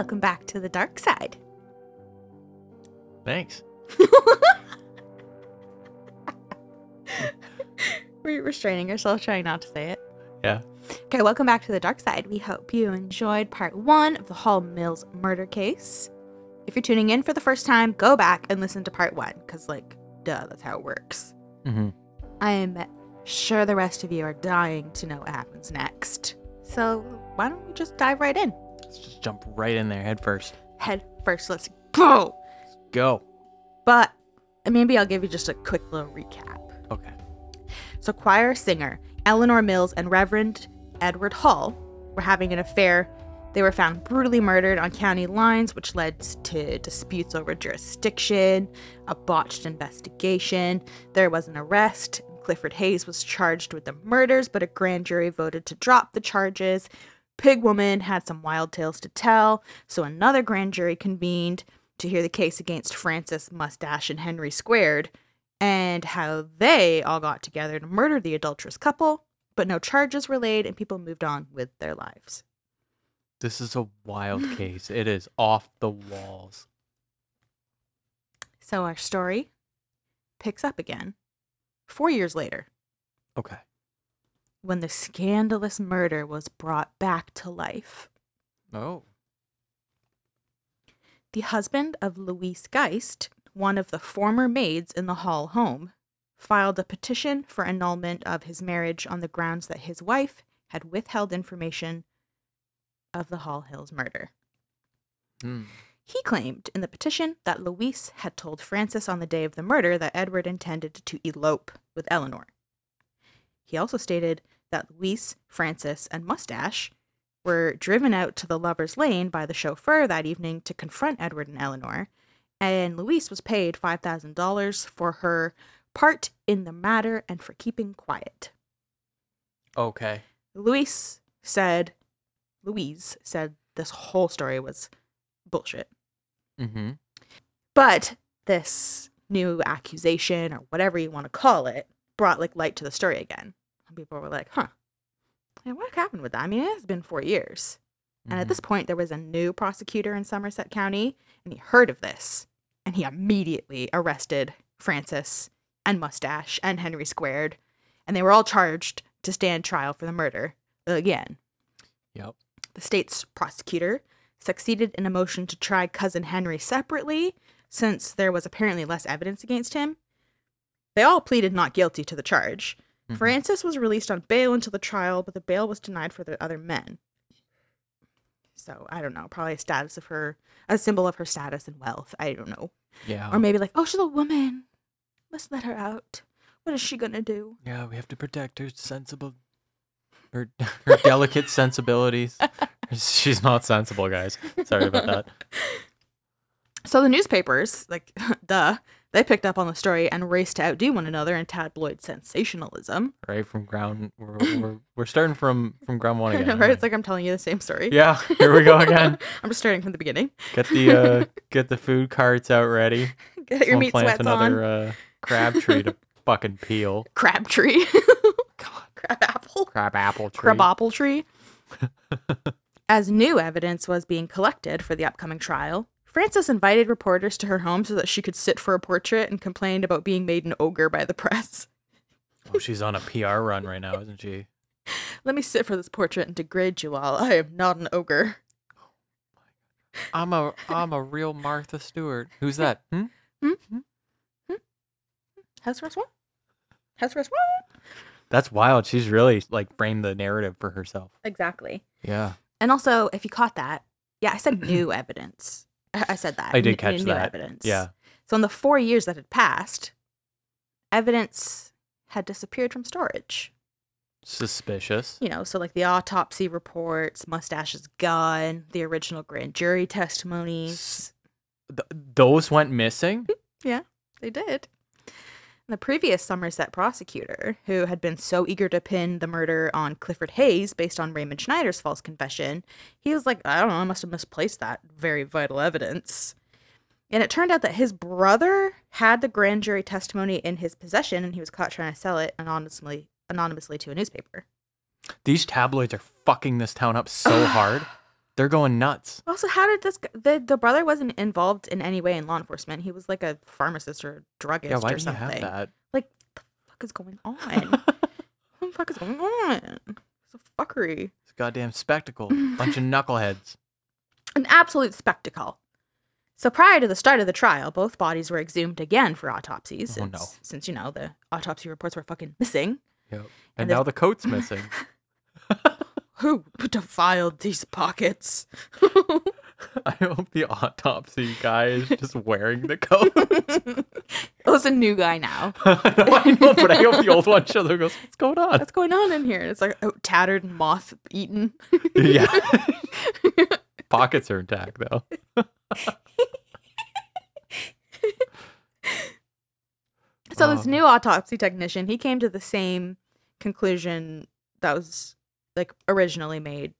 Welcome back to the dark side. Thanks. We're restraining ourselves, trying not to say it. Yeah. Okay, welcome back to the dark side. We hope you enjoyed part one of the Hall Mills murder case. If you're tuning in for the first time, go back and listen to part one, because, like, duh, that's how it works. Mm-hmm. I am sure the rest of you are dying to know what happens next. So, why don't we just dive right in? Let's just jump right in there head first. Head first, let's go! Go. But maybe I'll give you just a quick little recap. Okay. So, choir singer Eleanor Mills and Reverend Edward Hall were having an affair. They were found brutally murdered on county lines, which led to disputes over jurisdiction, a botched investigation. There was an arrest. Clifford Hayes was charged with the murders, but a grand jury voted to drop the charges. Pig Woman had some wild tales to tell, so another grand jury convened to hear the case against Frances Mustache and Henry Squared and how they all got together to murder the adulterous couple, but no charges were laid and people moved on with their lives. This is a wild case. It is off the walls. So our story picks up again four years later Okay. When the scandalous murder was brought back to life. Oh. The husband of Louise Geist, one of the former maids in the Hall home, filed a petition for annulment of his marriage on the grounds that his wife had withheld information of the Hall Hills murder. Hmm. He claimed in the petition that Louise had told Frances on the day of the murder that Edward intended to elope with Eleanor. He also stated that Louise, Frances, and Mustache were driven out to the Lover's Lane by the chauffeur that evening to confront Edward and Eleanor, and Louise was paid $5,000 for her part in the matter and for keeping quiet. Okay. Louise said, Louise said this whole story was bullshit. Mm-hmm. But this new accusation or whatever you want to call it brought like light to the story again. And people were like, huh. And what happened with that? I mean, it has been four years. And at mm-hmm. this point, there was a new prosecutor in Somerset County, and he heard of this. And he immediately arrested Frances and Mustache and Henry Squared. And they were all charged to stand trial for the murder again. Yep. The state's prosecutor succeeded in a motion to try cousin Henry separately, since there was apparently less evidence against him. They all pleaded not guilty to the charge. Mhm. Frances was released on bail until the trial, but the bail was denied for the other men. So I don't know, probably a status of her, a symbol of her status and wealth. I don't know, Yeah. or maybe like, oh, she's a woman. Let's let her out. What is she gonna do? yeah, we have to protect her sensible her her delicate sensibilities. She's not sensible, guys. Sorry about that. So the newspapers, like, duh, they picked up on the story and raced to outdo one another in tabloid sensationalism. Right from ground we're we're, we're starting from from ground one again. right? It's like I'm telling you the same story. Yeah, here we go again. I'm just starting from the beginning. Get the uh get the food carts out ready. Get your Someone meat plant sweats another on. uh crab tree to fucking peel. Crab tree. God. Crab apple. Crab apple tree. Crab apple tree. As new evidence was being collected for the upcoming trial, Frances invited reporters to her home so that she could sit for a portrait and complained about being made an ogre by the press. Oh, she's on a PR run right now, isn't she? Let me sit for this portrait and degrade you all. I am not an ogre. I'm a I'm a real Martha Stewart. Who's that? Hmm? Hmm? Hmm? hmm? House arrest what? House arrest what? That's wild. She's really like framed the narrative for herself. Exactly. Yeah. And also, if you caught that, yeah, I said new evidence. I said that. I did catch that. evidence. Yeah. So in the four years that had passed, evidence had disappeared from storage. Suspicious. You know, so like the autopsy reports, Mustache's gun, the original grand jury testimonies. Th- those went missing? Mm-hmm. Yeah, they did. The previous Somerset prosecutor, who had been so eager to pin the murder on Clifford Hayes based on Raymond Schneider's false confession, he was like, I don't know, I must have misplaced that very vital evidence. And it turned out that his brother had the grand jury testimony in his possession and he was caught trying to sell it anonymously anonymously to a newspaper. These tabloids are fucking this town up so hard. They're going nuts. Also, how did this? g- The the brother wasn't involved in any way in law enforcement. He was like a pharmacist or a druggist Yeah, why or did you something. have that? Like, what the fuck is going on? what the fuck is going on? It's a fuckery. It's a goddamn spectacle. Bunch of knuckleheads. An absolute spectacle. So prior to the start of the trial, both bodies were exhumed again for autopsies. Oh, since, no. Since you know the autopsy reports were fucking missing. Yep. And And now the coat's missing. Who defiled these pockets? I hope the autopsy guy is just wearing the coat. oh, it's a new guy now. no, I know, but I hope the old one shows up and goes, What's going on? What's going on in here? It's like oh, tattered and moth eaten. yeah. Pockets are intact though. So this Um, new autopsy technician, he came to the same conclusion that was like originally made.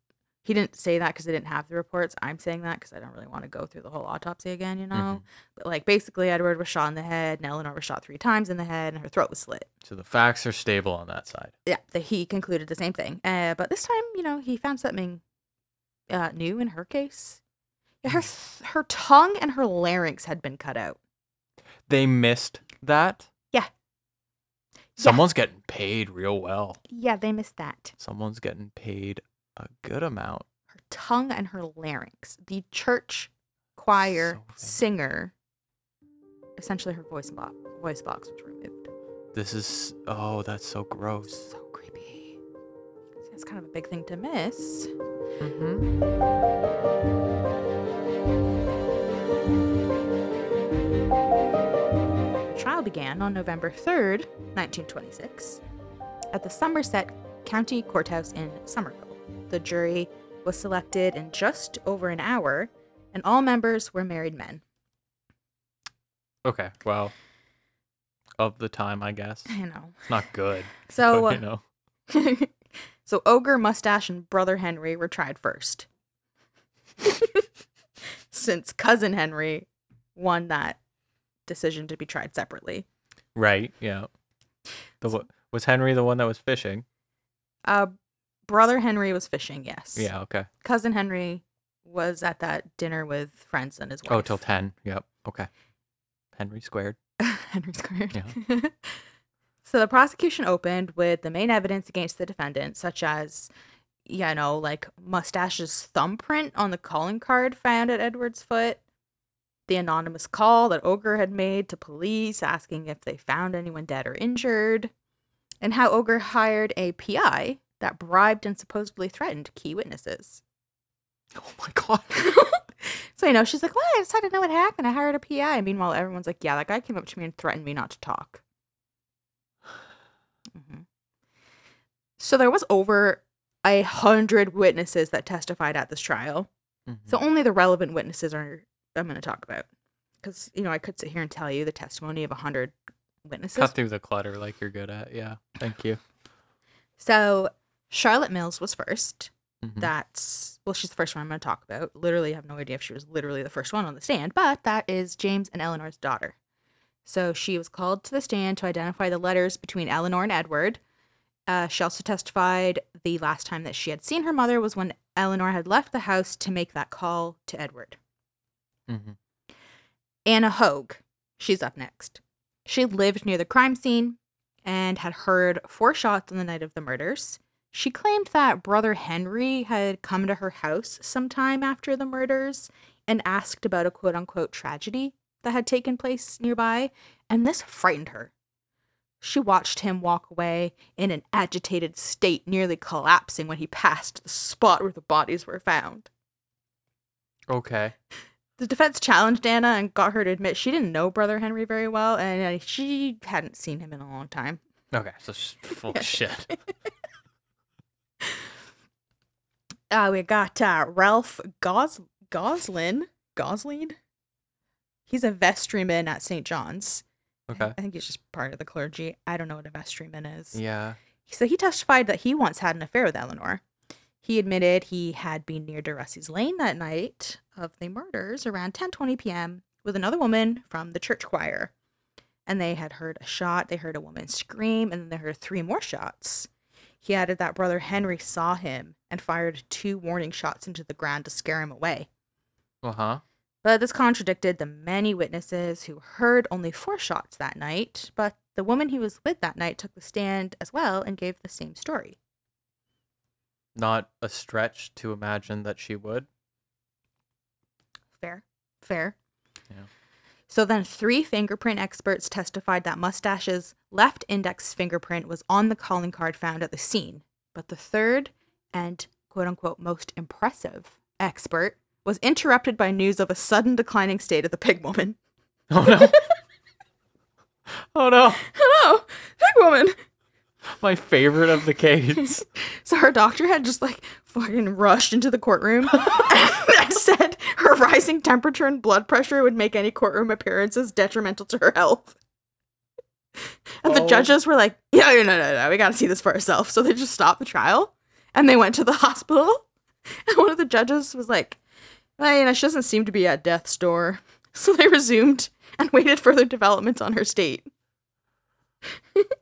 He didn't say that because they didn't have the reports. I'm saying that because I don't really want to go through the whole autopsy again, you know. But like basically, Edward was shot in the head, and Eleanor was shot three times in the head, and her throat was slit. So the facts are stable on that side. Yeah, the, he concluded the same thing. Uh, but this time, you know, he found something uh, new in her case. Her th- her tongue and her larynx had been cut out. They missed that. Someone's getting paid real well. Yeah, they missed that. Someone's getting paid a good amount. her tongue and her larynx. The church choir So fancy. singer, essentially her voice box, voice box was removed. This is oh, that's so gross. So creepy. It's kind of a big thing to miss. Mm-hmm. Trial began on November 3rd, 1926, at the Somerset County Courthouse in Somerville. The jury was selected in just over an hour, and all members were married men. Okay, well, of the time, I guess I know. it's not good. So, but, uh, you know, so Ogre, Mustache, and Brother Henry were tried first. Since Cousin Henry won that decision to be tried separately. right? Yeah. The was Henry the one that was fishing? Uh, Brother Henry was fishing, yes. Yeah. Okay. Cousin Henry was at that dinner with friends and his wife. Oh, till ten. Yep. Okay. Henry squared. Henry squared. so the prosecution opened with the main evidence against the defendant, such as, you know, like Mustache's thumbprint on the calling card found at Edward's foot, the anonymous call that Ogre had made to police asking if they found anyone dead or injured, and how Ogre hired a PI that bribed and supposedly threatened key witnesses. Oh my god. so you know, she's like, "Well, I just had to know what happened. I hired a PI." Meanwhile, everyone's like, "Yeah, that guy came up to me and threatened me not to talk." Mhm. So there was over a hundred witnesses that testified at this trial. Mhm. So only the relevant witnesses are I'm going to talk about, because you know I could sit here and tell you the testimony of a hundred witnesses. Cut through the clutter like you're good at. Yeah. Thank you. So Charlotte Mills was first. Mhm. That's well, she's the first one I'm going to talk about. Literally, I have no idea if she was literally the first one on the stand, but that is James and Eleanor's daughter. So she was called to the stand to identify the letters between Eleanor and Edward. Uh, she also testified the last time that she had seen her mother was when Eleanor had left the house to make that call to Edward. Mhm. Anna Hoag, she's up next. She lived near the crime scene and had heard four shots on the night of the murders. She claimed that brother Henry had come to her house sometime after the murders and asked about a quote unquote tragedy that had taken place nearby, and this frightened her. She watched him walk away in an agitated state, nearly collapsing when he passed the spot where the bodies were found. Okay. The defense challenged Anna and got her to admit she didn't know Brother Henry very well, and uh, she hadn't seen him in a long time. Okay. So she's full of shit. Uh, we got uh, Ralph Gos- Goslin. Goslin? He's a vestryman at St. John's. Okay. I think he's just part of the clergy. I don't know what a vestryman is. Yeah. So he testified that he once had an affair with Eleanor. He admitted he had been near DeRussey's Lane that night of the murders around 10:20 p.m. with another woman from the church choir. And they had heard a shot, they heard a woman scream, and then they heard three more shots. He added that brother Henry saw him and fired two warning shots into the ground to scare him away. Uh huh. But this contradicted the many witnesses who heard only four shots that night. But the woman he was with that night took the stand as well and gave the same story. Not a stretch to imagine that she would. Fair. Fair. Yeah. So then, three fingerprint experts testified that Mustache's left index fingerprint was on the calling card found at the scene. But the third and quote unquote most impressive expert was interrupted by news of a sudden declining state of the pig woman. Oh no. oh no. Hello, pig woman! My favorite of the case. So her doctor had just like fucking rushed into the courtroom and said her rising temperature and blood pressure would make any courtroom appearances detrimental to her health. And the Oh. judges were like, yeah, no, no, no, we gotta see this for ourselves. So they just stopped the trial and they went to the hospital. And one of the judges was like, well, you know, she doesn't seem to be at death's door. So they resumed and waited for further developments on her state.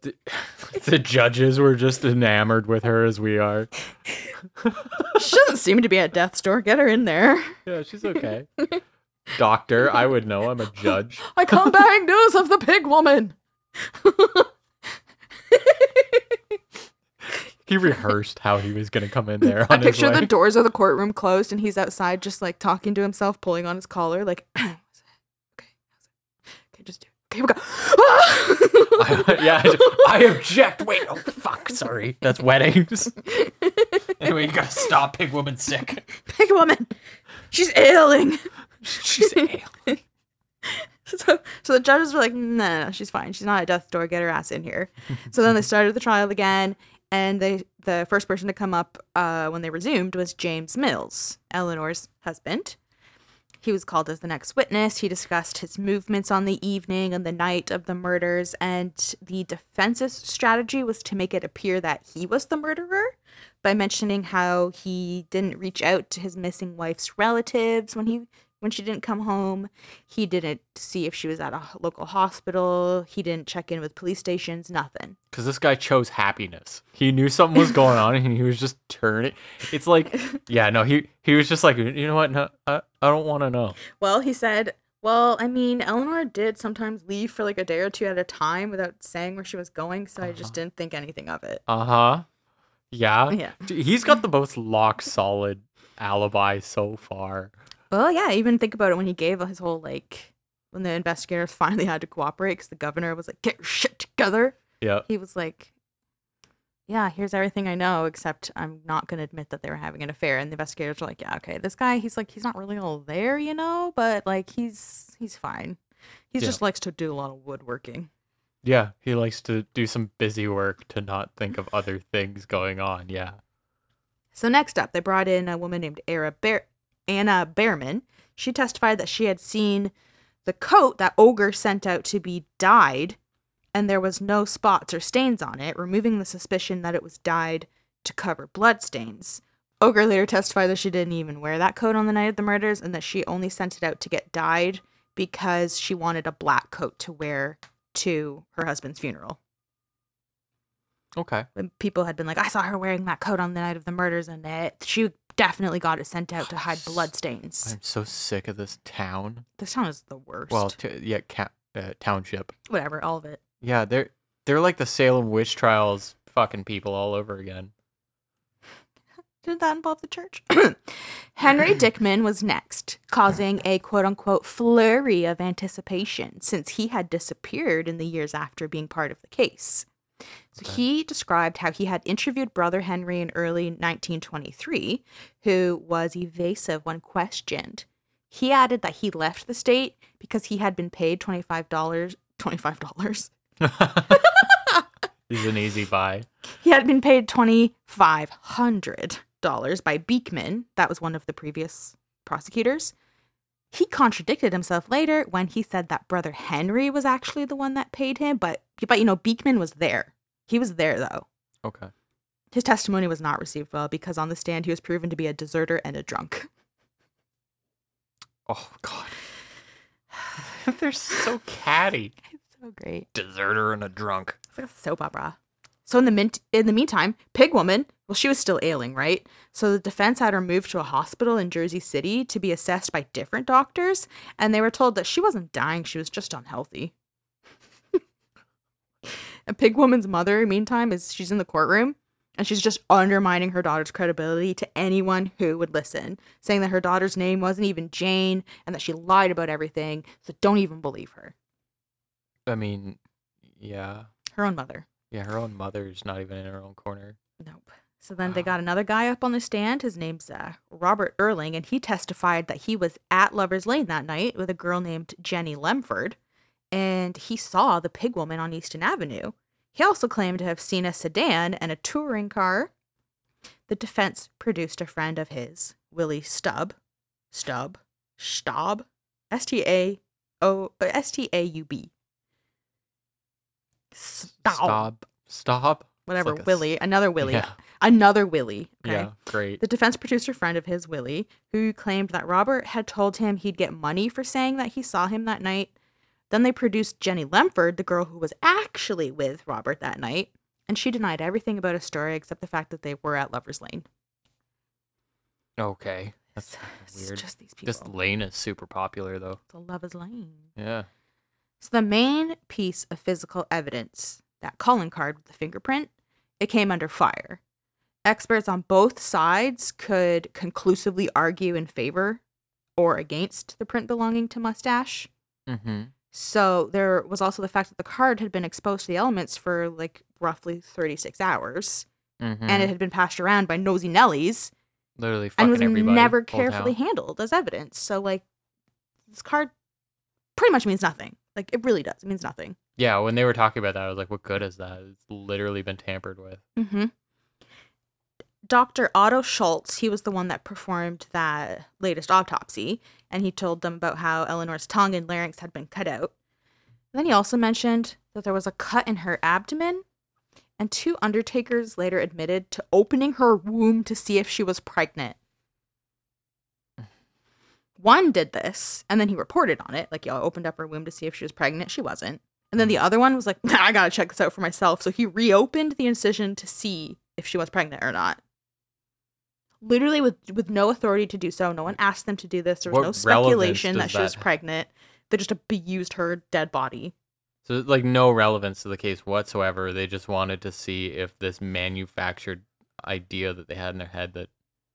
The, the judges were just enamored with her as we are. She doesn't seem to be at death's door. Get her in there. Yeah, she's okay. Doctor, I would know. I'm a judge. I come bearing news of the pig woman. He rehearsed how he was gonna come in there I picture the doors of the courtroom closed and he's outside just like talking to himself, pulling on his collar, like, okay, just do it. Okay, we go. I- yeah, I, I object. Wait, oh fuck, sorry. That's weddings. anyway, you gotta stop Pig Woman sick. pig woman, she's ailing. She's ailing. So, so the judges were like, no, no, no, she's fine. She's not at death door. Get her ass in here. So then they started the trial again, and they the first person to come up uh, when they resumed was James Mills, Eleanor's husband. He was called as the next witness. He discussed his movements on the evening and the night of the murders, and the defense's strategy was to make it appear that he was the murderer by mentioning how he didn't reach out to his missing wife's relatives when he when she didn't come home. He didn't see if she was at a local hospital. He didn't check in with police stations. Nothing. Because this guy chose happiness. He knew something was going on, and he was just turning. It's like, yeah, no, he he was just like, you know what? No, I, I don't want to know. Well, he said, well, I mean, Eleanor did sometimes leave for like a day or two at a time without saying where she was going, so I just Uh-huh. didn't think anything of it. Uh huh. Yeah. Yeah. He's got the most lock solid alibi so far. Well, yeah, even think about it when he gave his whole like when the investigators finally had to cooperate because the governor was like, "Get your shit together." Yeah. He was like, "Yeah, here's everything I know, except I'm not going to admit that they were having an affair." And the investigators were like, "Yeah, okay, this guy, he's like, he's not really all there, you know, but like he's he's fine. He Yeah. just likes to do a lot of woodworking." Yeah. He likes to do some busy work to not think of other things going on. Yeah. So next up, they brought in a woman named Bear- Anna Behrman. She testified that she had seen the coat that Ogre sent out to be dyed, and there was no spots or stains on it, removing the suspicion that it was dyed to cover bloodstains. Ogre later testified that she didn't even wear that coat on the night of the murders, and that she only sent it out to get dyed because she wanted a black coat to wear to her husband's funeral Okay. when people had been like, I saw her wearing that coat on the night of the murders, and it she definitely got it sent out to hide bloodstains. I'm so sick of this town. This town is the worst. Well, t- yeah, ca- uh, township. whatever, all of it. Yeah, they're they're like the Salem witch trials fucking people all over again. Did that involve the church? Henry Dickman was next, causing a quote unquote flurry of anticipation since he had disappeared in the years after being part of the case. So he described how he had interviewed Brother Henry in early 1923, who was evasive when questioned. He added that he left the state because he had been paid $25. $25. This is an easy buy. He had been paid $2,500 by Beekman. That was one of the previous prosecutors. He contradicted himself later when he said that brother Henry was actually the one that paid him, but but you know Beekman was there. He was there though. Okay. His testimony was not received well because on the stand he was proven to be a deserter and a drunk. Oh God. They're so catty. It's so great. Deserter and a drunk. It's like a soap opera. So in the mint- in the meantime, Pig Woman, well, she was still ailing, right? So the defense had her moved to a hospital in Jersey City to be assessed by different doctors, and they were told that she wasn't dying; she was just unhealthy. And Pig Woman's mother, meantime, is she's in the courtroom, and she's just undermining her daughter's credibility to anyone who would listen, saying that her daughter's name wasn't even Jane and that she lied about everything. So don't even believe her. I mean, yeah, Her own mother. yeah. Her own mother's not even in her own corner. Nope. So then they got another guy up on the stand. His name's uh, Robert Erling, and he testified that he was at Lover's Lane that night with a girl named Jenny Lemford, and he saw the pig woman on Easton Avenue. He also claimed to have seen a sedan and a touring car. The defense produced a friend of his, Willie Stubb. Stubb? Staub? S T A O S T A U B. Staub. It's Whatever, like a Willie. Another Willie. Yeah. Another Willie. Okay. Yeah. Great. The defense produced a friend of his, Willie, who claimed that Robert had told him he'd get money for saying that he saw him that night. Then they produced Jenny Lemford, the girl who was actually with Robert that night, and she denied everything about story except the fact that they were at Lover's Lane. Okay. That's It's, it's weird. just these people. This lane is super popular though. It's a Lover's Lane. Yeah. So the main piece of physical evidence, that calling card with the fingerprint, it came under fire. Experts on both sides could conclusively argue in favor or against the print belonging to Mustache. Mm-hmm. So there was also the fact that the card had been exposed to the elements for like roughly 36 hours Mm-hmm. and it had been passed around by nosy Nellies literally fucking and was never carefully town. handled as evidence. So like this card pretty much means nothing. Like it really does. It means nothing. Yeah, when they were talking about that, I was like, "What good is that? It's literally been tampered with." Mm-hmm. Dr. Otto Schultz, he was the one that performed that latest autopsy, and he told them about how Eleanor's tongue and larynx had been cut out. Then he also mentioned that there was a cut in her abdomen, and two undertakers later admitted to opening her womb to see if she was pregnant. One did this, and then he reported on it, like, I opened up her womb to see if she was pregnant. She wasn't. And then the mm. other one was like, nah, I gotta check this out for myself. So he reopened the incision to see if she was pregnant or not. Literally with with no authority to do so. No one asked them to do this. There was What no speculation that does she was that- pregnant. They just abused her dead body. So like no relevance to the case whatsoever. They just wanted to see if this manufactured idea that they had in their head that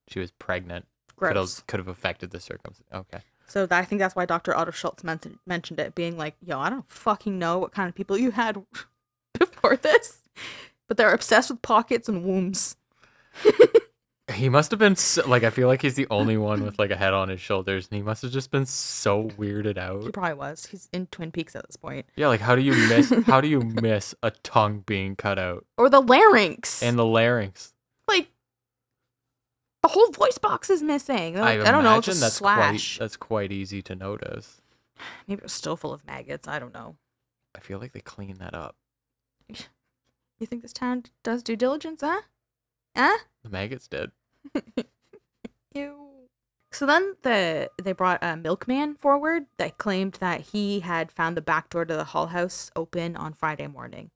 she was pregnant could Gross. have could have affected the circumstance. Okay. So that, I think that's why Dr. Otto Schultz mentioned mentioned it, being like, "Yo, I don't fucking know what kind of people you had before this, but they're obsessed with pockets and wombs." He must have been so, like I feel like he's the only one with like a head on his shoulders, and he must have just been so weirded out. He probably was. He's in Twin Peaks at this point, Yeah, like how do you miss how do you miss a tongue being cut out or the larynx, and the larynx? like the whole voice box is missing. They're I, I, don't know. It's a that's slash. quite that's quite easy to notice. Maybe it was still full of maggots. I don't know. I feel like they clean that up. You think this town does due diligence, huh? Huh? The maggots did. Ew. So then the they brought a milkman forward that claimed that he had found the back door to the Hall house open on Friday morning.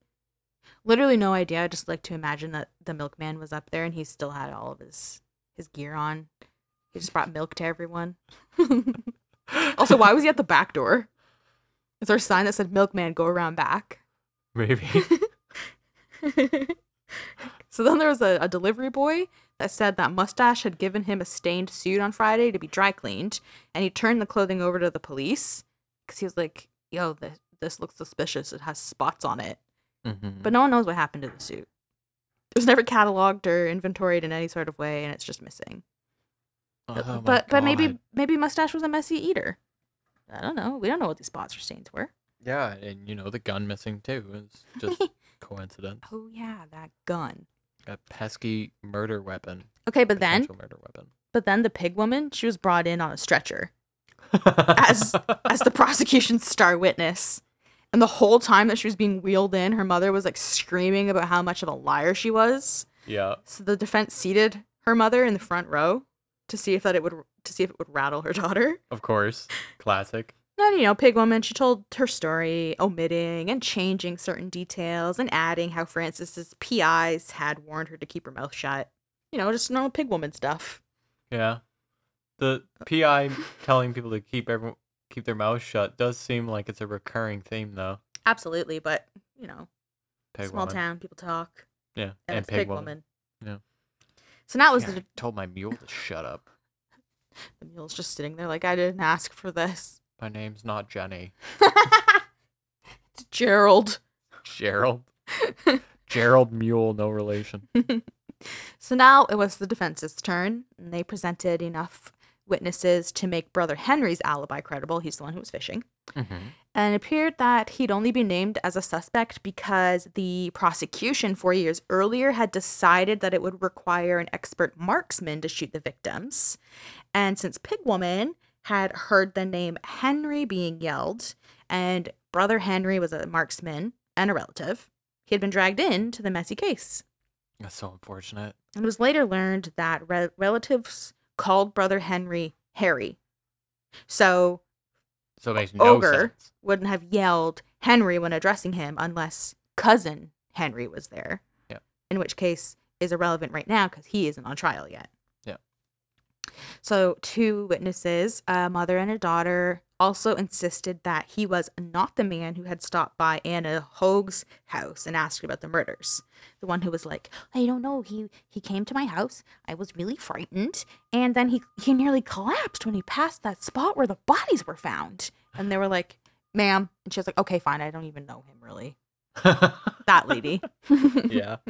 Literally no idea. I just like to imagine that the milkman was up there and he still had all of his his gear on. He just brought milk to everyone. also, why was he at the back door? Is there a sign that said "Milkman, go around back"? Maybe. so then there was a, a delivery boy that said that Mustache had given him a stained suit on Friday to be dry cleaned, and he turned the clothing over to the police because he was like, "Yo, this this looks suspicious. It has spots on it." Mhm. But no one knows what happened to the suit. It was never cataloged or inventoried in any sort of way, and it's just missing. Oh but but maybe maybe Mustache was a messy eater. I don't know. We don't know what these spots or stains were. yeah, and you know the gun missing too is just coincidence. Oh yeah, that gun. A pesky murder weapon. Okay, but then potential murder weapon. but then the pig woman, she was brought in on a stretcher. As- as the prosecution's star witness. And the whole time that she was being wheeled in, her mother was like screaming about how much of a liar she was. yeah. So the defense seated her mother in the front row to see if that it would to see if it would rattle her daughter. Of course. Classic. Then, you know, Pig Woman, she told her story, omitting and changing certain details and adding how Frances's PIs had warned her to keep her mouth shut. You know, just normal Pig Woman stuff. Yeah. The PI telling people to keep everyone keep their mouths shut does seem like it's a recurring theme though. Absolutely, but, you know, Pig small woman. town, people talk. Yeah. And, And, it's pig, woman. Yeah. So that was Yeah, the, I told my mule to shut up. the mule's just sitting there like, I didn't ask for this. My name's not Jenny. it's Gerald. Gerald. Gerald Mule, no relation. So now it was the defense's turn, and they presented enough witnesses to make Brother Henry's alibi credible. He's the one who was fishing. Mm-hmm. And it appeared that he'd only been named as a suspect because the prosecution four years earlier had decided that it would require an expert marksman to shoot the victims. And since Pig Woman had heard the name Henry being yelled, and Brother Henry was a marksman and a relative, he had been dragged in to the messy case. That's so unfortunate. And it was later learned that re- relatives called Brother Henry Harry. So So makes no Ogre. sense. wouldn't have yelled Henry when addressing him unless cousin Henry was there. Yeah. In which case is irrelevant right now because he isn't on trial yet. So two witnesses, a mother and a daughter, also insisted that he was not the man who had stopped by Anna Hoag's house and asked about the murders. The one who was like, I don't know, he he came to my house. I was really frightened, and then he he nearly collapsed when he passed that spot where the bodies were found. And they were like, "Ma'am," and she was like, "Okay, fine. I don't even know him really." That lady. yeah.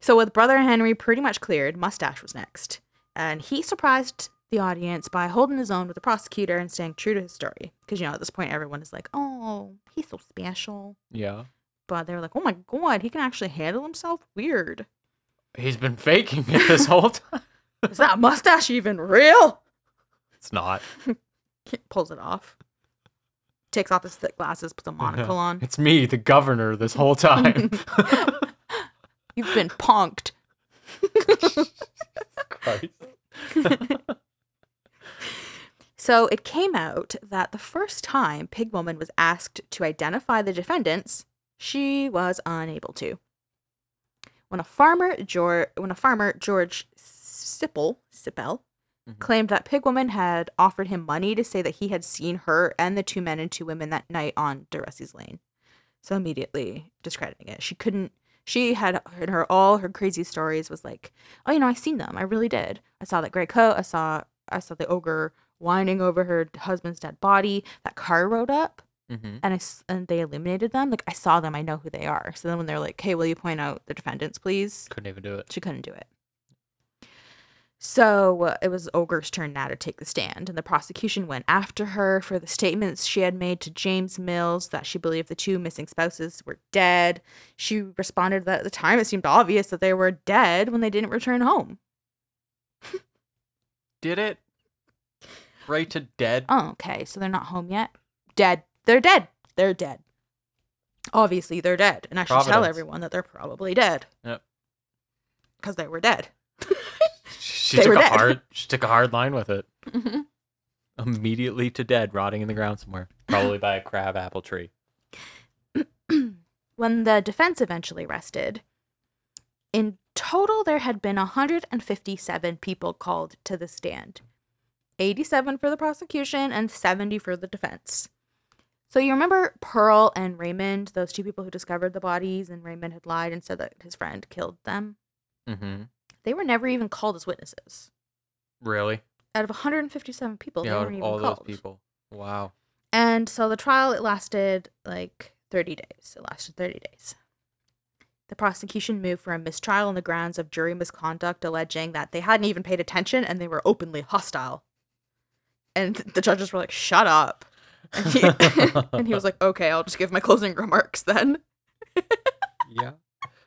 So with brother Henry pretty much cleared, Mustache was next. And he surprised the audience by holding his own with the prosecutor and staying true to his story. Because, you know, at this point, everyone is like, oh, he's so special. Yeah. But they were like, oh my God, he can actually handle himself? Weird. He's been faking it this whole time. Is that mustache even real? It's not. He pulls it off. Takes off his thick glasses, puts a monocle on. It's me, the governor, this whole time. You've been punked. Christ. So it came out that the first time Pig Woman was asked to identify the defendants, she was unable to. When a farmer, George, when a farmer George Sipple, Sippel, Mhm. claimed that Pig Woman had offered him money to say that he had seen her and the two men and two women that night on DeRussey's Lane, so immediately discrediting it. She couldn't. She had in her all her crazy stories was like, oh, you know, I seen them. I really did. I saw that gray coat. I saw I saw the ogre whining over her husband's dead body. That car rode up hmm and I and they eliminated them. Like I saw them. I know who they are. So then when they're like, "Hey, will you point out the defendants, please?" Couldn't even do it. She couldn't do it. So uh, it was Ogre's turn now to take the stand, and the prosecution went after her for the statements she had made to James Mills that she believed the two missing spouses were dead. She responded that at the time it seemed obvious that they were dead when they didn't return home. Did it? Right to dead? Oh, okay. So they're not home yet? Dead. They're dead. They're dead. Obviously, they're dead. And I should tell everyone that they're probably dead. Yep. Because they were dead. She They took were a dead. hard she took a hard line with it. hmm Immediately to dead, rotting in the ground somewhere. Probably by a crab apple tree. when the defense eventually rested, in total there had been 157 people called to the stand 87 for the prosecution and 70 for the defense. So you remember Pearl and Raymond, those two people who discovered the bodies, and Raymond had lied and said that his friend killed them? Mm-hmm. They were never even called as witnesses. Really? Out of 157 people, yeah, out weren't of even all called. those people. Wow. And so the trial it lasted like 30 days. It lasted 30 days. The prosecution moved for a mistrial on the grounds of jury misconduct, alleging that they hadn't even paid attention and they were openly hostile. And the judges were like, "Shut up." And he, and he was like, "Okay, I'll just give my closing remarks then." yeah.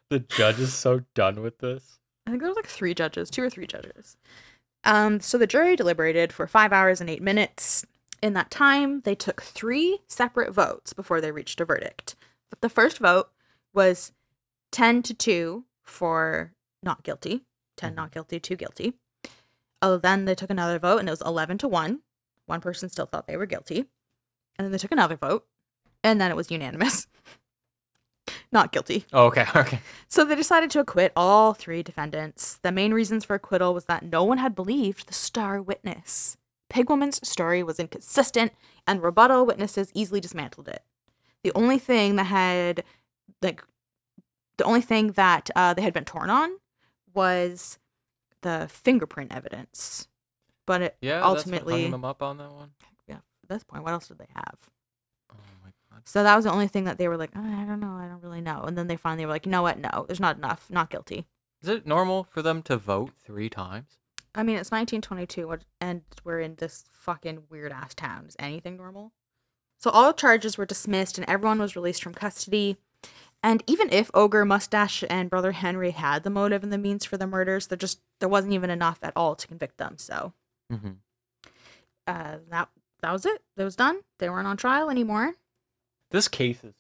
The judge is so done with this. I think there was like three judges, two or three judges. Um, so the jury deliberated for five hours and eight minutes. In that time, they took three separate votes before they reached a verdict. But the first vote was 10 to 2 for not guilty, 10 Mhm. not guilty, 2 guilty. Oh, then they took another vote and it was 11 to 1 One person still thought they were guilty. And then they took another vote, and then it was unanimous. Not guilty. Oh, okay, okay. So they decided to acquit all three defendants. The main reasons for acquittal was that no one had believed the star witness. Pigwoman's story was inconsistent, and rebuttal witnesses easily dismantled it. The only thing that had, like, the only thing that uh, they had been torn on was the fingerprint evidence. But it, Yeah, that's what ultimately, hung them up on that one. Yeah, at this point, what else did they have? My god. So that was the only thing that they were like, oh, I don't know, I don't really know. And then they finally were like, you know what? No, there's not enough. Not guilty. Is it normal for them to vote three times? I mean, it's 1922, and we're in this fucking weird ass town. Is anything normal? So all charges were dismissed, and everyone was released from custody. And even if Ogre, Mustache, and Brother Henry had the motive and the means for the murders, there just there wasn't even enough at all to convict them. So Mm-hmm. uh, that that was it. That was done. They weren't on trial anymore. This case is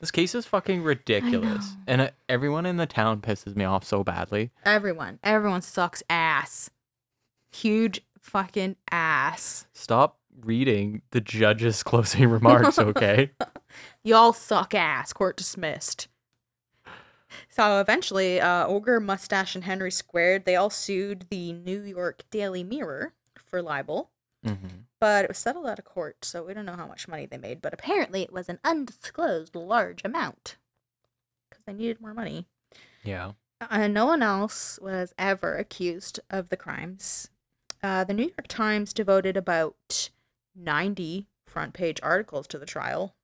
this case is fucking ridiculous, and uh, everyone in the town pisses me off so badly. Everyone, everyone sucks ass. Huge fucking ass. Stop reading the judge's closing remarks, okay? Y'all suck ass. Court dismissed. So eventually, uh, Ogre, Mustache, and Henry Squared, they all sued the New York Daily Mirror for libel, mm-hmm. but it was settled out of court, so we don't know how much money they made, but apparently it was an undisclosed large amount because they needed more money. Yeah. And no one else was ever accused of the crimes. Uh, the New York Times devoted about 90 front page articles to the trial.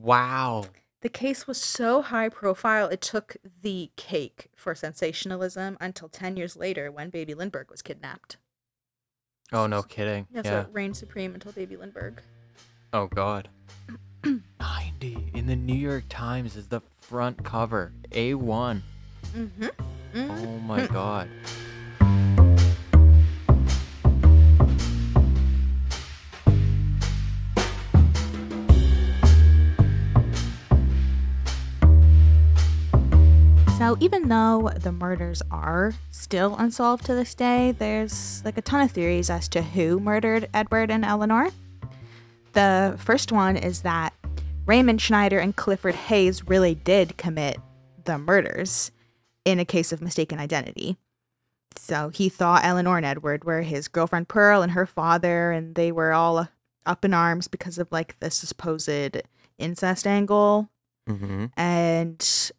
Wow. The case was so high profile, it took the cake for sensationalism until 10 years later when Baby Lindbergh was kidnapped. Oh no, kidding. Yeah, Yeah. so it reigned supreme until Baby Lindbergh. Oh god. 90 in the New York Times is the front cover. A1. Mm-hmm. mm Oh my god. So even though the murders are still unsolved to this day, there's like a ton of theories as to who murdered Edward and Eleanor. The first one is that Raymond Schneider and Clifford Hayes really did commit the murders in a case of mistaken identity. So he thought Eleanor and Edward were his girlfriend Pearl and her father, and they were all up in arms because of like the supposed incest angle Mm-hmm. and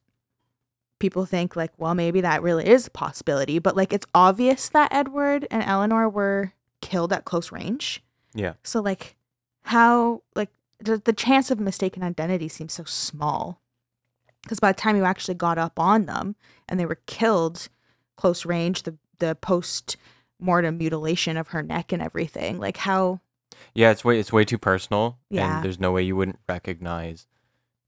people think like well maybe that really is a possibility but like it's obvious that edward and eleanor were killed at close range Yeah. so like how like the, the chance of mistaken identity seems so small because by the time you actually got up on them and they were killed close range the the post mortem mutilation of her neck and everything like how Yeah, it's way it's way too personal. Yeah. And there's no way you wouldn't recognize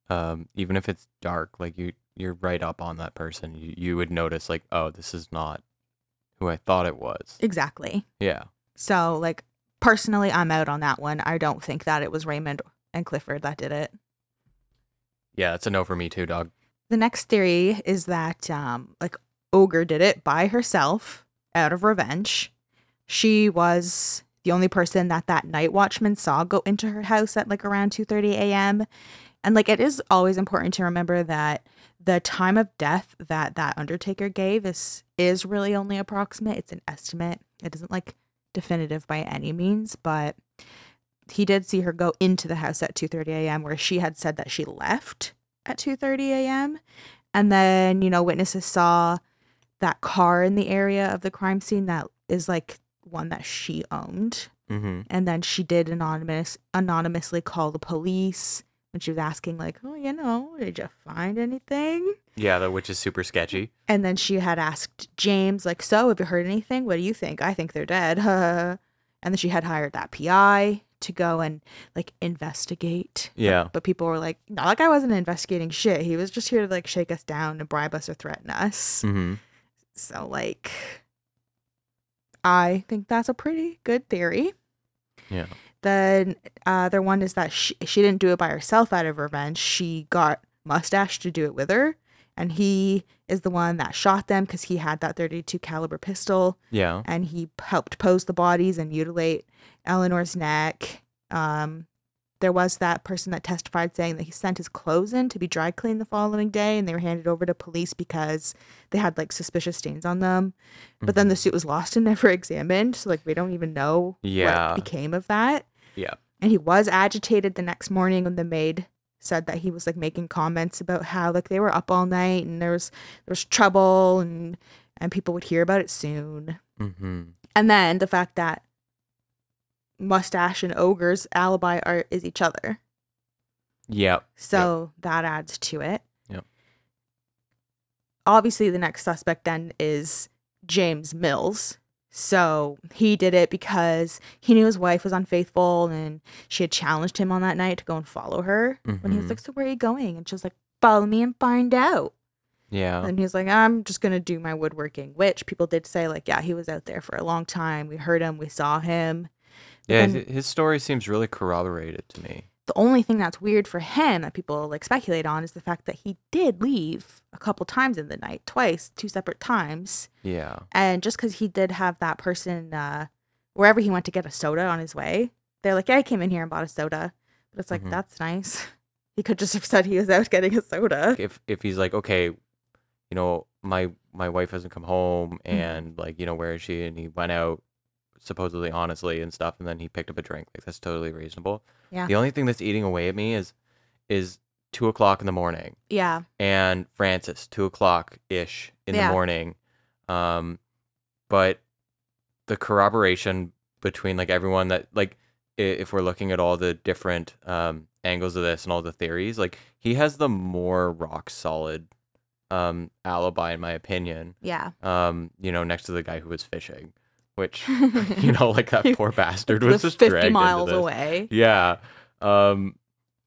um even if it's dark, like you you're right up on that person. You you would notice like, oh, this is not who I thought it was. exactly Yeah. So, like, personally, I'm out on that one. I don't think that it was Raymond and Clifford that did it. Yeah, it's a no for me too, dog. The next theory is that, um, like, Ogre did it by herself out of revenge. She was the only person that that night watchman saw go into her house at like around 2:30 a.m. And like it is always important to remember that the time of death that that undertaker gave is is really only approximate. It's an estimate. It isn't like definitive by any means, but he did see her go into the house at 2:30 a.m. where she had said that she left at 2:30 a.m. And then, you know, witnesses saw that car in the area of the crime scene that is like one that she owned. Mm-hmm. And then she did anonymous anonymously call the police when she was asking like, "Oh, you know, did you find anything?" Yeah, that which is super sketchy. And then she had asked James like, "So, have you heard anything? What do you think? I think they're dead." and then she had hired that PI to go and like investigate. But- Yeah. But, people were like, "No, that guy wasn't investigating shit. He was just here to like shake us down and bribe us or threaten us." Mm-hmm. So like I think that's a pretty good theory. Yeah. Then the other one is that she, she didn't do it by herself out of revenge. She got Mustache to do it with her, and he is the one that shot them because he had that 32 caliber pistol Yeah. and he helped pose the bodies and mutilate Eleanor's neck. Um, there was that person that testified saying that he sent his clothes in to be dry cleaned the following day and they were handed over to police because they had like suspicious stains on them. But then the suit was lost and never examined. So like we don't even know Yeah. what became of that. Yeah. And he was agitated the next morning when the maid said that he was like making comments about how like they were up all night and there was there was trouble and and people would hear about it soon. Mm-hmm. And then the fact that Mustache and Ogre's alibi are is each other. Yep. So that adds to it. Yep. Obviously the next suspect then is James Mills. So he did it because he knew his wife was unfaithful and she had challenged him on that night to go and follow her. When he was Mhm. like, So where are you going? And she was like, Follow me and find out. Yeah. And he was like, I'm just gonna do my woodworking, which people did say, like, yeah, he was out there for a long time. We heard him, we saw him. Yeah. hi- His story seems really corroborated to me. The only thing that's weird for him that people like speculate on is the fact that he did leave a couple times in the night, twice, two separate times. Yeah. And just because he did have that person uh, wherever he went to get a soda on his way, they're like, yeah, I came in here and bought a soda. But it's like, Mhm. that's nice. He could just have said he was out getting a soda. If if he's like, okay, you know, my my wife hasn't come home, Mm-hmm. and like, you know, where is she? And he went out supposedly honestly and stuff, and then he picked up a drink. Like that's totally reasonable. Yeah. The only thing that's eating away at me is is two o'clock in the morning. Yeah. and Frances, two o'clock ish in Yeah. the morning. Um, but the corroboration between like everyone that like if we're looking at all the different um angles of this and all the theories, like he has the more rock solid um alibi in my opinion. Yeah. Um, you know, next to the guy who was fishing, which you know, like that poor bastard was just 50 dragged into miles away. Yeah. Um,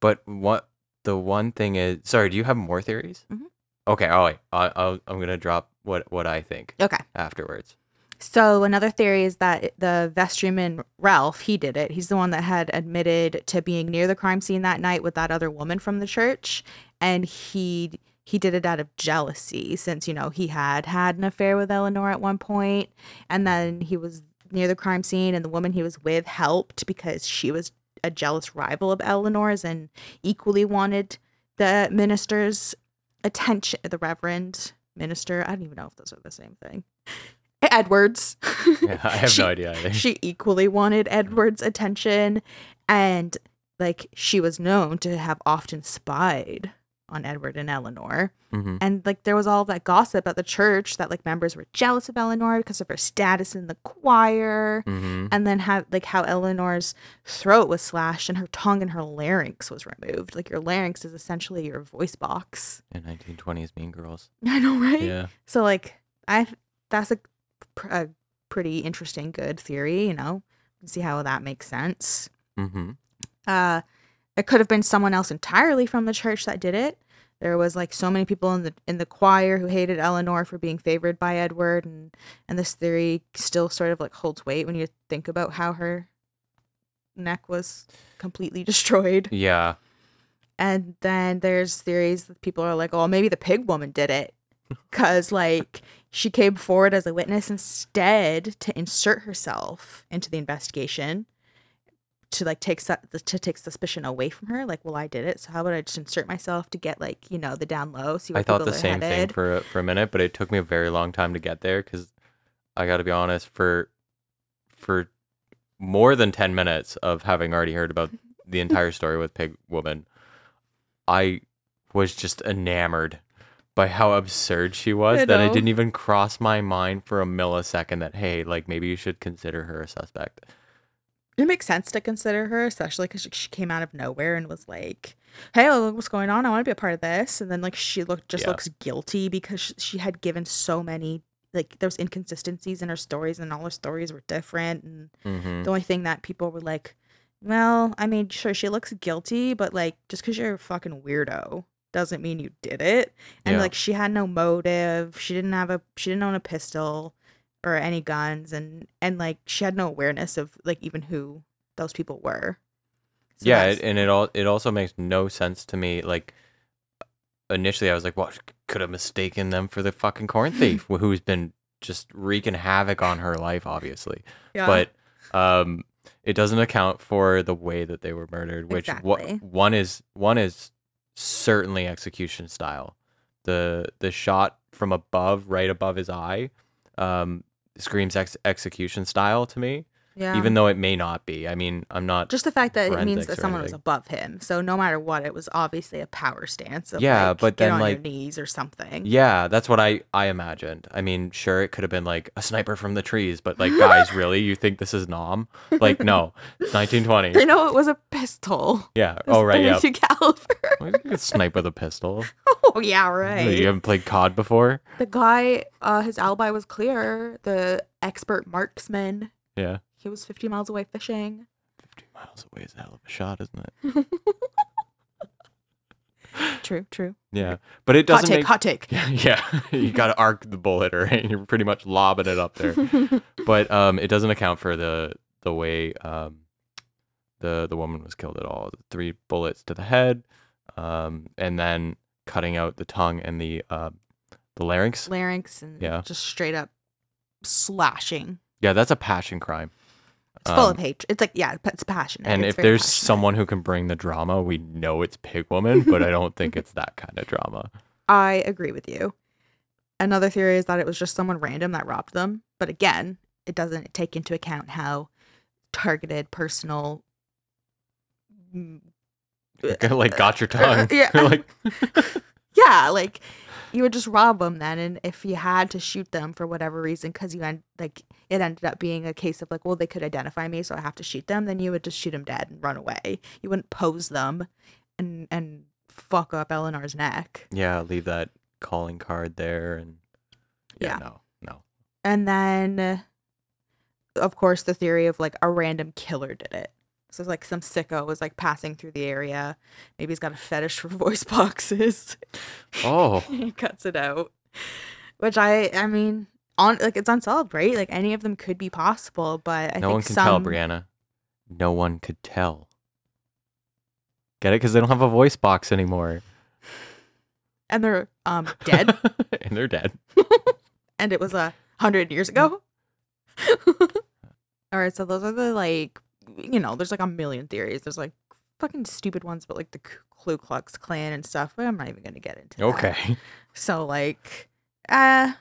but what the one thing is, sorry, do you have more theories? Mhm. Okay. All right. I, I'll, I'm gonna drop what what I think Okay. afterwards. So another theory is that the vestryman Ralph, he did it. He's the one that had admitted to being near the crime scene that night with that other woman from the church, and he he did it out of jealousy since you know he had had an affair with Eleanor at one point, and then he was near the crime scene, and the woman he was with helped because she was a jealous rival of Eleanor's and equally wanted the minister's attention. The Reverend minister, I don't even know if those are the same thing. Edwards. Yeah, I have She- no idea either. She equally wanted Edward's attention, and like she was known to have often spied on Edward and Eleanor. Mhm. And like there was all that gossip at the church that like members were jealous of Eleanor because of her status in the choir. Mhm. And then how like how Eleanor's throat was slashed and her tongue and her larynx was removed. Like your larynx is essentially your voice box. In 1920s Mean Girls. I know, right? Yeah. So like I that's a, pr- a pretty interesting good theory, you know. See how that makes sense. Mm-hmm. Uh it could have been someone else entirely from the church that did it. There was like so many people in the in the choir who hated Eleanor for being favored by Edward and and this theory still sort of like holds weight when you think about how her neck was completely destroyed. Yeah. And then there's theories that people are like, oh, maybe the pig woman did it. Because, like, she came forward as a witness instead to insert herself into the investigation to, like, take su- to take suspicion away from her. Like, well, I did it. So how about I just insert myself to get, like, you know, the down low? See where I thought the same thing for a- for a minute, but it took me a very long time to get there because I got to be honest for for more than 10 minutes of having already heard about the entire story with Pig Woman, I was just enamored by how absurd she was I that it didn't even cross my mind for a millisecond that hey, like maybe you should consider her a suspect. It makes sense to consider her, especially because she, she came out of nowhere and was like, "Hey, look what's going on? I want to be a part of this." And then like she looked just Yeah. looks guilty because sh- she had given so many like there was inconsistencies in her stories, and all her stories were different. And Mm-hmm. the only thing that people were like, "Well, I mean, sure, she looks guilty, but like just because you're a fucking weirdo." doesn't mean you did it and Yeah. like she had no motive she didn't have a she didn't own a pistol or any guns and and like she had no awareness of like even who those people were So yeah, it, and it all it also makes no sense to me. Like, initially I was like, well, could have mistaken them for the fucking corn thief who's been just wreaking havoc on her life, obviously. Yeah. But um, it doesn't account for the way that they were murdered, which Exactly. one is one is certainly execution style. The the shot from above, right above his eye, um, screams ex- execution style to me. Yeah. Even though it may not be. I mean, I'm not. just the fact that it means that someone was above him. So no matter what, it was obviously a power stance. Of Yeah, like, but then, on like- your knees or something. Yeah, that's what I I imagined. I mean, sure, it could have been like a sniper from the trees, but like, guys, really, you think this is Nom? Like, no, it's 1920. They know it was a pistol. Yeah. Oh right. Yeah. 32 caliber. Well, You can snipe with a pistol. oh yeah, right. You haven't played COD before? The guy, uh, his alibi was clear. The expert marksman, Yeah. He was 50 miles away fishing. 50 miles away is a hell of a shot, isn't it? True, true. Yeah. But it doesn't Hot take, make. hot take. Yeah, yeah. you got to arc the bullet, or you're pretty much lobbing it up there. but um, it doesn't account for the the way um, the the woman was killed at all. Three bullets to the head, um, and then cutting out the tongue and the uh, the larynx. Larynx and Yeah. just straight up slashing. Yeah, that's a passion crime. It's full Um, of hatred. It's like, yeah, it's passionate. And It's if there's passionate. someone who can bring the drama, we know it's Pig Woman, but I don't think it's that kind of drama. I agree with you. Another theory is that it was just someone random that robbed them. But again, it doesn't take into account how targeted, personal. mm, like got your tongue. Yeah. Like Yeah, like you would just rob them then, and if you had to shoot them for whatever reason, because you end like it ended up being a case of like, well, they could identify me, so I have to shoot them. Then you would just shoot them dead and run away. You wouldn't pose them, and and fuck up Eleanor's neck. yeah, leave that calling card there and yeah, Yeah. no, no. And then, of course, the theory of like a random killer did it. So like some sicko was like passing through the area. Maybe he's got a fetish for voice boxes. Oh, he cuts it out. Which I, I mean, on like it's unsolved, right? Like any of them could be possible, but I no think one can some, tell, Brianna. No one could tell. Get it? Because they don't have a voice box anymore. and they're um dead, and they're dead. and it was a hundred years ago. All right, so those are the like, you know, there's like a million theories. There's like fucking stupid ones, but like the Ku Klux Klan and stuff. But I'm not even gonna get into. that. Okay. So like, uh,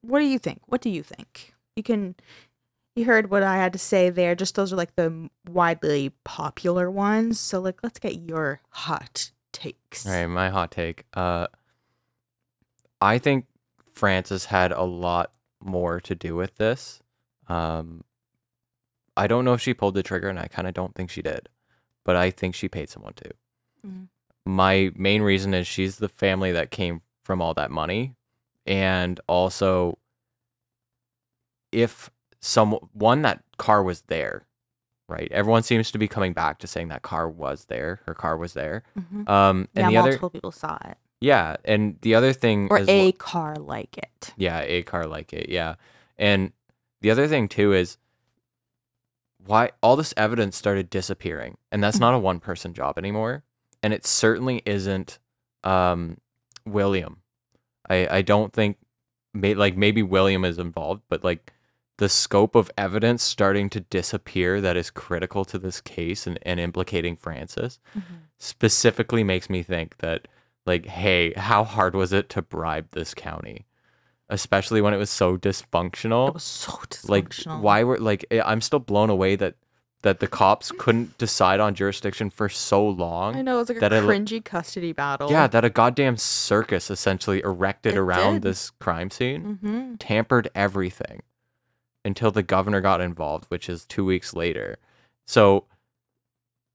what do you think? What do you think? You can. You heard what I had to say there. Just those are like the widely popular ones. So like, let's get your hot takes. All right, my hot take. Uh, I think Frances had a lot more to do with this. Um, I don't know if she pulled the trigger, and I kind of don't think she did, but I think she paid someone to. Mhm. My main reason is she's the family that came from all that money, and also if some one that car was there, right? Everyone seems to be coming back to saying that car was there. Her car was there. Mhm. Um, and Yeah, the other multiple people saw it, yeah, and the other thing or a well- car like it. yeah, a car like it, yeah. And the other thing too is why all this evidence started disappearing, and that's not a one person job anymore, and it certainly isn't um William. I I don't think may, like maybe William is involved, but like the scope of evidence starting to disappear that is critical to this case and, and implicating Frances specifically makes me think that like hey how hard was it to bribe this county especially when it was so It dysfunctional was so like dysfunctional. why were like eh, i'm still blown away that that the cops couldn't decide on jurisdiction for so long. I know it was like a that it lo- cringy custody battle. yeah that a goddamn circus essentially erected It around did. this crime scene Mm-hmm. tampered everything until the governor got involved, which is two weeks later. So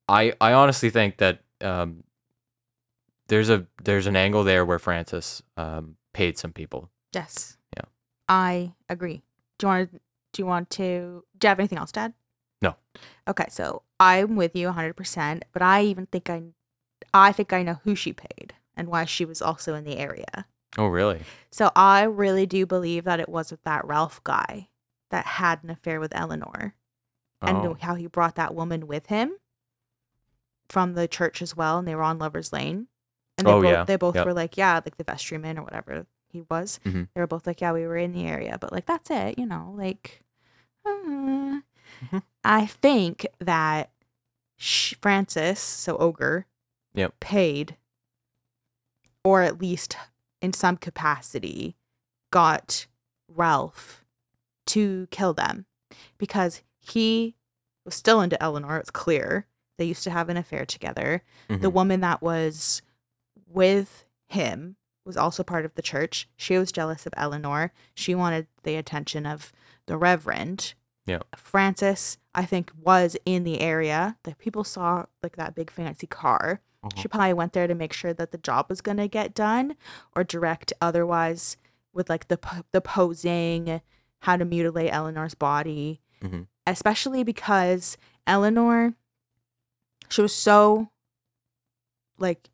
I I honestly think that um, there's a there's an angle there where Frances um, paid some people. Yes. Yeah. I agree. Do you want to? Do you want to? Do you have anything else, Dad? No. Okay, so I'm with you 100, percent but I even think I, I think I know who she paid and why she was also in the area. Oh really? So I really do believe that it was with that Ralph guy that had an affair with Eleanor, and Oh. how he brought that woman with him from the church as well, and they were on Lovers Lane, And they Oh, both yeah. they both Yep. were like, yeah, like the vestryman or whatever he was. Mhm. They were both like, yeah, we were in the area, but like that's it, you know, like. uh. Mhm. I think that Frances, so ogre, Yep. paid, or at least in some capacity, got Ralph to kill them because he was still into Eleanor. It's clear they used to have an affair together. The Mhm. woman that was with him was also part of the church. She was jealous of Eleanor. She wanted the attention of the Reverend. Yeah. Frances, I think, was in the area. The people saw like that big fancy car. Mhm. She probably went there to make sure that the job was going to get done or direct otherwise with like the po- the posing, how to mutilate Eleanor's body. Mhm. Especially because Eleanor she was so like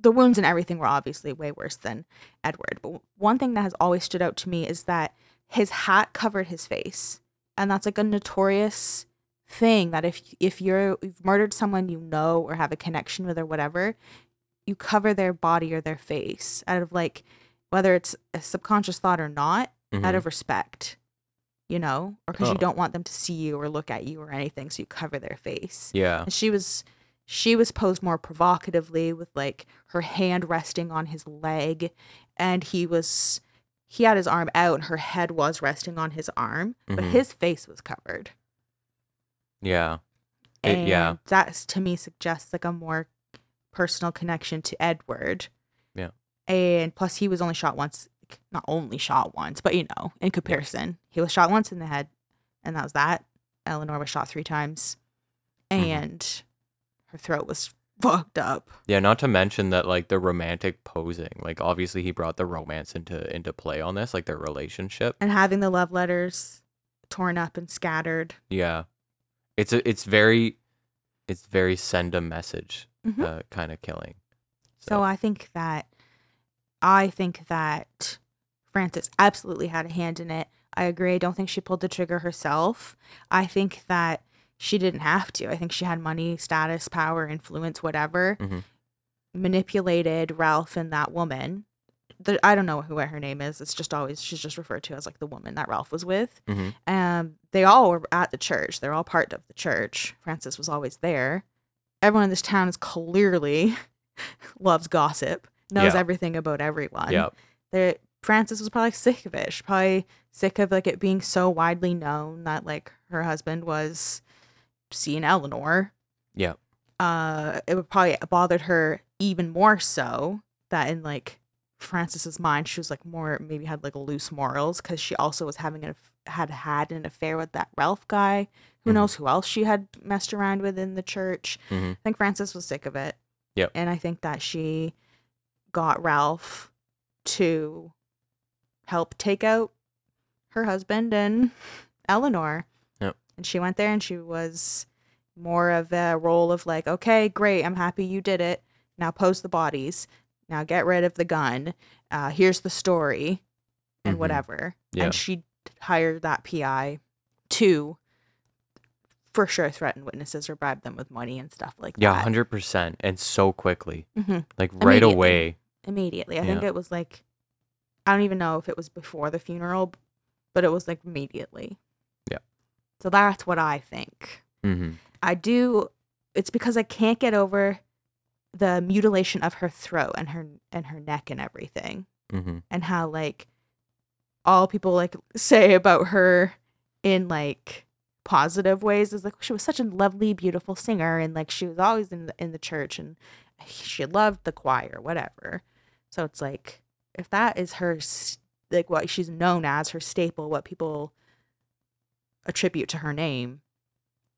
the wounds and everything were obviously way worse than Edward. But one thing that has always stood out to me is that his hat covered his face. And that's like a notorious thing that if if you're you've murdered someone you know or have a connection with or whatever, you cover their body or their face out of like whether it's a subconscious thought or not, out Mhm. of respect. You know, or because Oh. you don't want them to see you or look at you or anything, so you cover their face Yeah. and she was she was posed more provocatively with like her hand resting on his leg and he was he had his arm out and her head was resting on his arm but Mhm. his face was covered Yeah. It- and yeah. that to me suggests like a more personal connection to edward Yeah. and plus he was only shot once not only shot once but you know in comparison he was shot once in the head and that was that eleanor was shot three times Mhm. and her throat was fucked up Yeah, not to mention that like the romantic posing. Like obviously he brought the romance into into play on this, like their relationship. and having the love letters torn up and scattered. Yeah. It's a it's very it's very send a message Mhm. uh, kind of killing. So I think that I think that Frances absolutely had a hand in it. I agree. I don't think she pulled the trigger herself. I think that she didn't have to. I think she had money, status, power, influence, whatever. Mhm. Manipulated Ralph and that woman. The, I don't know who her name is. It's just always she's just referred to as like the woman that Ralph was with. Mhm. Um, they all were at the church. They're all part of the church. Frances was always there. Everyone in this town is clearly loves gossip, knows Yeah. everything about everyone. Yeah. There, Frances was probably sick of it. She's probably sick of like it being so widely known that like her husband was seeing Eleanor. Yeah. Uh, it would probably bothered her even more so that in like Frances's mind, she was like more maybe had like loose morals because she also was having an had had an affair with that Ralph guy. Who Mhm. knows who else she had messed around with in the church? Mhm. I think Frances was sick of it. Yep. And I think that she got Ralph to help take out her husband and Eleanor. And she went there and she was more of a role of like, okay, great, I'm happy you did it. Now post the bodies. Now get rid of the gun. Uh, here's the story and Mhm. whatever. Yeah. And she hired that PI to for sure threaten witnesses or bribe them with money and stuff like that. Yeah, hundred percent, and so quickly, Mhm. like right Immediately. away. immediately. I think it was like I don't even know if it was before the funeral, but it was like immediately. So that's what I think. hmm I do it's because I can't get over the mutilation of her throat and her and her neck and everything. Hmm and how like all people like say about her in like positive ways is like she was such a lovely beautiful singer and like she was always in the, in the church and she loved the choir whatever. So it's like if that is her like what she's known as her staple what people attribute to her name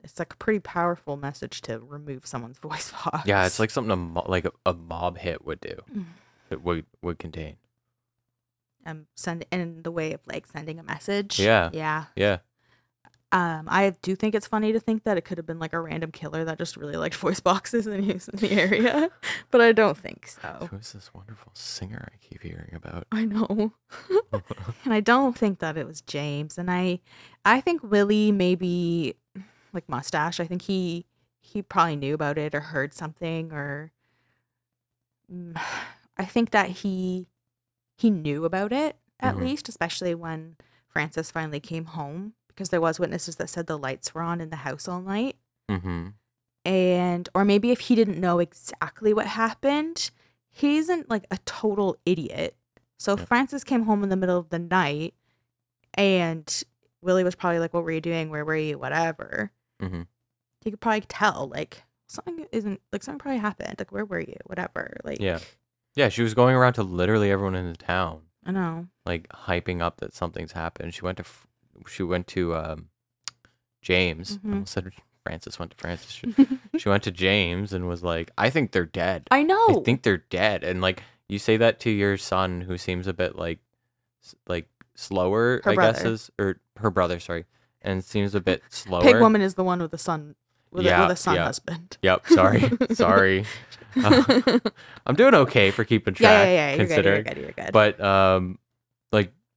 it's like a pretty powerful message to remove someone's voice box Yeah, it's like something a mo- like a, a mob hit would do. Mm. It would would contain. um send in the way of like sending a message Yeah. yeah Yeah. Um, I do think it's funny to think that it could have been like a random killer that just really liked voice boxes and was in the area, but I don't think so. Who's this wonderful singer I keep hearing about? I know, and I don't think that it was James. And I, I think Willie maybe like mustache. I think he he probably knew about it or heard something or mm, I think that he he knew about it at Mhm. least, especially when Frances finally came home because there was witnesses that said the lights were on in the house all night. Mm-hmm. And or maybe if he didn't know exactly what happened, he isn't like a total idiot. So Yeah. Frances came home in the middle of the night and Willie was probably like, What were you doing? Where were you? Whatever. Mhm. He could probably tell, like, something isn't like something probably happened. Like, where were you? Whatever. Like Yeah. Yeah, she was going around to literally everyone in the town, I know. like hyping up that something's happened. She went to F- she went to um, James. I Mhm. almost said Frances went to Frances. She, she went to James and was like, "I think they're dead. I know. I think they're dead." And like you say that to your son, who seems a bit like like slower, Her I guess is or her brother, sorry, and seems a bit slower. Pig woman is the one with the son with, a, Yeah, with a son yeah. husband. Yep. Sorry. sorry. I'm doing okay for keeping track. yeah, yeah, yeah. You're good. You're good. You're good. But um,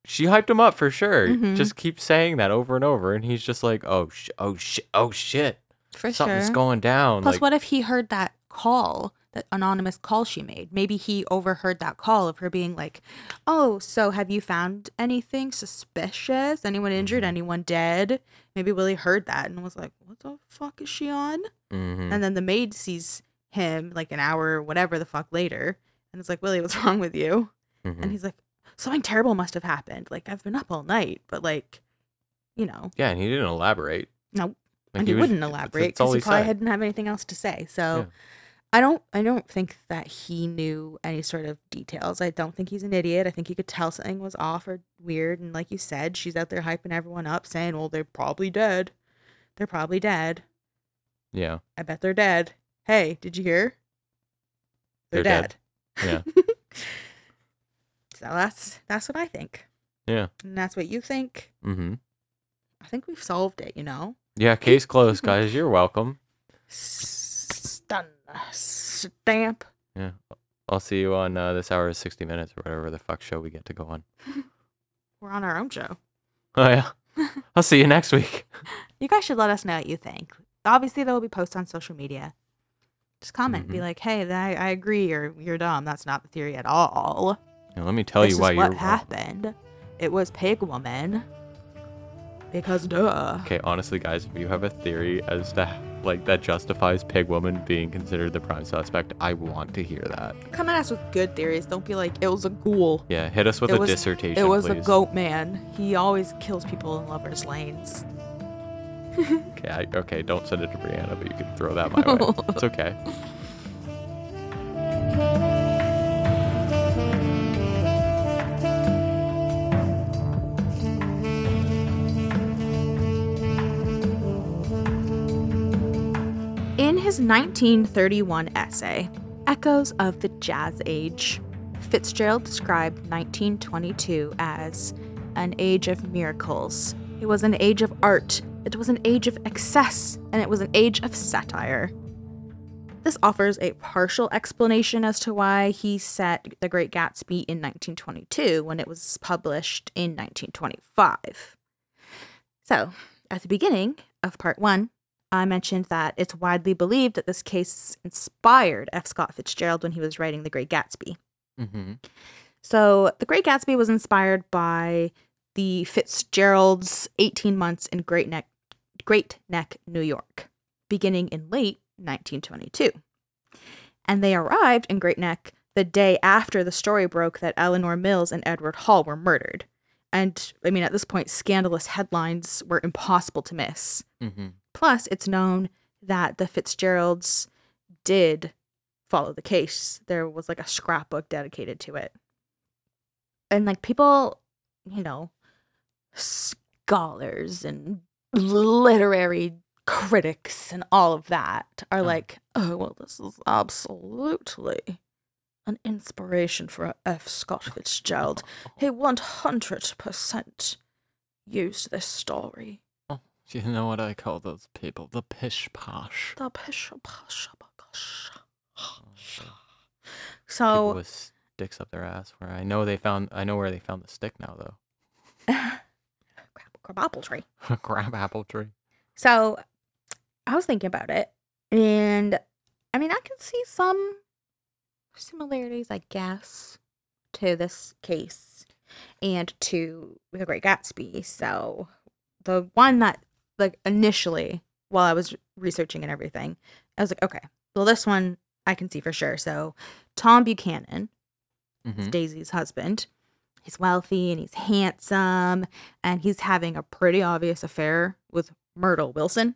she hyped him up for sure. Mhm. Just keep saying that over and over, and he's just like, "Oh sh- oh shit, oh shit, for something's sure. going down." Plus, like, what if he heard that call, that anonymous call she made? Maybe he overheard that call of her being like, "Oh, so have you found anything suspicious? Anyone injured? Mhm. Anyone dead?" Maybe Willie heard that and was like, "What the fuck is she on?" Mhm. And then the maid sees him like an hour, or whatever the fuck later, and it's like, "Willie, what's wrong with you?" And he's like, "Something terrible must have happened. Like I've been up all night, but like, you know." yeah, and he didn't elaborate. Nope. Like, and he, was- wouldn't that's- elaborate because he he probably said. didn't have anything else to say. So Yeah. I don't I don't think that he knew any sort of details. I don't think he's an idiot. I think he could tell something was off or weird. And like you said, she's out there hyping everyone up, saying, "Well, they're probably dead. They're probably dead. Yeah, I bet they're dead. Hey, did you hear? They're, They're dead. dead. yeah, So that's that's what I think, yeah. and that's what you think. Mm-hmm. I think we've solved it. You know. Yeah, case closed, guys. You're welcome. Stun stamp. Yeah, I'll see you on uh, this hour of 60 minutes or whatever the fuck show we get to go on. We're on our own show. Oh yeah, I'll see you next week. You guys should let us know what you think. Obviously, there will be posts on social media. Just comment, be Mhm. like, "Hey, I, I agree," or "You're dumb. That's not the theory at all." Now, let me tell this you why is you're what wrong. happened. It was Pig Woman. Because duh. Okay, honestly, guys, if you have a theory as to like that justifies Pig Woman being considered the prime suspect, I want to hear that. Come at us with good theories. Don't be like it was a ghoul. Yeah, hit us with It a was- dissertation, It was please. a goat man. He always kills people in lovers' lanes. Okay, I, okay, don't send it to Brianna, but you can throw that my way. It's okay. His 1931 essay, Echoes of the Jazz Age, Fitzgerald described 1922 as an age of miracles. It was an age of art, it was an age of excess, and it was an age of satire. This offers a partial explanation as to why he set The Great Gatsby in 1922 when it was published in 1925. So, at the beginning of part one, I mentioned that it's widely believed that this case inspired F. Scott Fitzgerald when he was writing The Great Gatsby. Mm-hmm. So, The Great Gatsby was inspired by the Fitzgeralds' 18 months in Great Neck, Great Neck, New York, beginning in late 1922. And they arrived in Great Neck the day after the story broke that Eleanor Mills and Edward Hall were murdered. And I mean, at this point, scandalous headlines were impossible to miss. Mm-hmm. Plus, it's known that the Fitzgeralds did follow the case. There was like a scrapbook dedicated to it. And like people, you know, scholars and literary critics and all of that are like, oh, well, this is absolutely an inspiration for F. Scott Fitzgerald. He 100% used this story. You know what I call those people? The pish posh. The pish posh. Oh bagasha. Mm-hmm. People So with sticks up their ass. Where I know they found, I know where they found the stick now though. crab, crab apple tree. Crab apple tree. So I was thinking about it, and I mean, I can see some similarities, I guess, to this case and to The Great Gatsby. So the one that like initially while I was researching and everything, I was like, okay, well this one I can see for sure. So Tom Buchanan, Mhm. Daisy's husband, he's wealthy and he's handsome and he's having a pretty obvious affair with Myrtle Wilson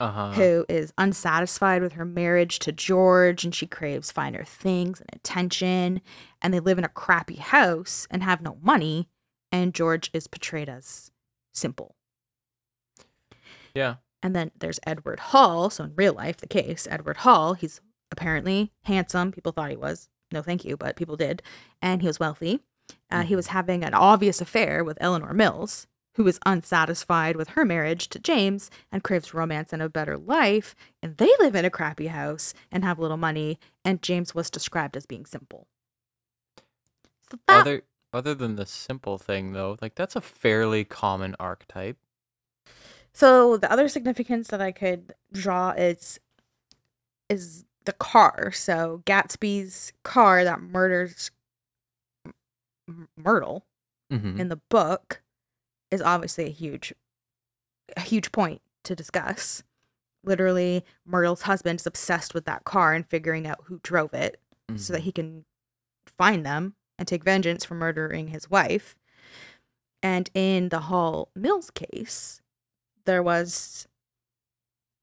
Uh-huh. who is unsatisfied with her marriage to George and she craves finer things and attention. And they live in a crappy house and have no money. And George is portrayed as simple. Yeah. And then there's Edward Hall. So in real life, the case, Edward Hall, he's apparently handsome. People thought he was. No, thank you, but people did. And he was wealthy. Uh, he Mhm. was having an obvious affair with Eleanor Mills, who was unsatisfied with her marriage to James and craves romance and a better life. And they live in a crappy house and have little money. And James was described as being simple. So that, Other other than the simple thing though, like that's a fairly common archetype. So the other significance that I could draw is is the car. So Gatsby's car that murders Myrtle Mhm. in the book is obviously a huge a huge point to discuss. Literally, Myrtle's husband is obsessed with that car and figuring out who drove it so that Mhm. he can find them and take vengeance for murdering his wife. And in the Hall Mills case, there was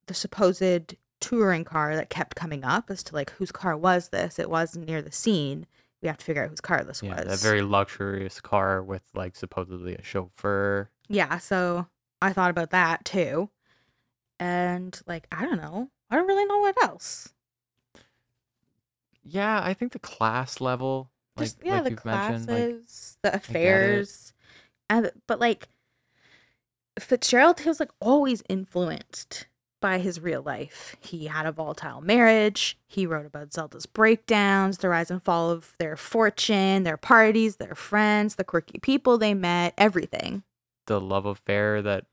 the supposed touring car that kept coming up as to like whose car was this? It was near the scene. We have to figure out whose car this Yeah, was. that very luxurious car with like supposedly a chauffeur. yeah, so I thought about that too. And like, I don't know. I don't really know what else. Yeah, I think the class level, like Just yeah, like the you've mentioned, like classes, the affairs, and but like Fitzgerald, he was like always influenced by his real life. He had a volatile marriage. He wrote about Zelda's breakdowns, the rise and fall of their fortune, their parties, their friends, the quirky people they met, everything. the love affair that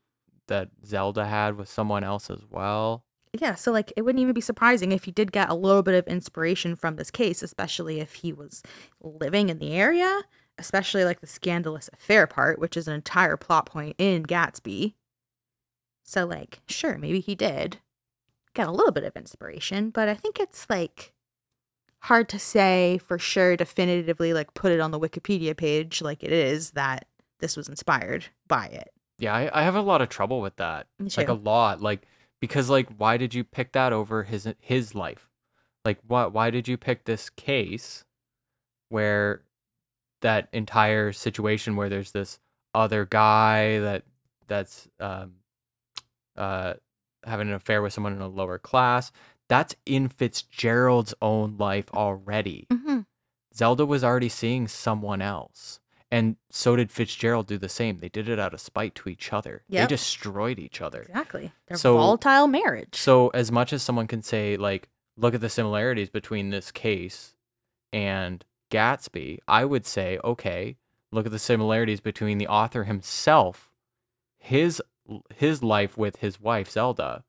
that Zelda had with someone else as well. Yeah, so like it wouldn't even be surprising if he did get a little bit of inspiration from this case, especially if he was living in the area, especially like the scandalous affair part, which is an entire plot point in Gatsby. So like, sure, maybe he did get a little bit of inspiration, but I think it's like hard to say for sure definitively like put it on the Wikipedia page like it is that this was inspired by it. Yeah, I, I have a lot of trouble with that. Like a lot. Like because like why did you pick that over his his life? Like why why did you pick this case where that entire situation where there's this other guy that that's um uh having an affair with someone in a lower class? That's in Fitzgerald's own life already. hmm Zelda was already seeing someone else. And so did Fitzgerald do the same. They did it out of spite to each other. Yep. They destroyed each other. Exactly. Their So- volatile marriage. So as much as someone can say like look at the similarities between this case and Gatsby, I would say okay, look at the similarities between the author himself, his his life with his wife Zelda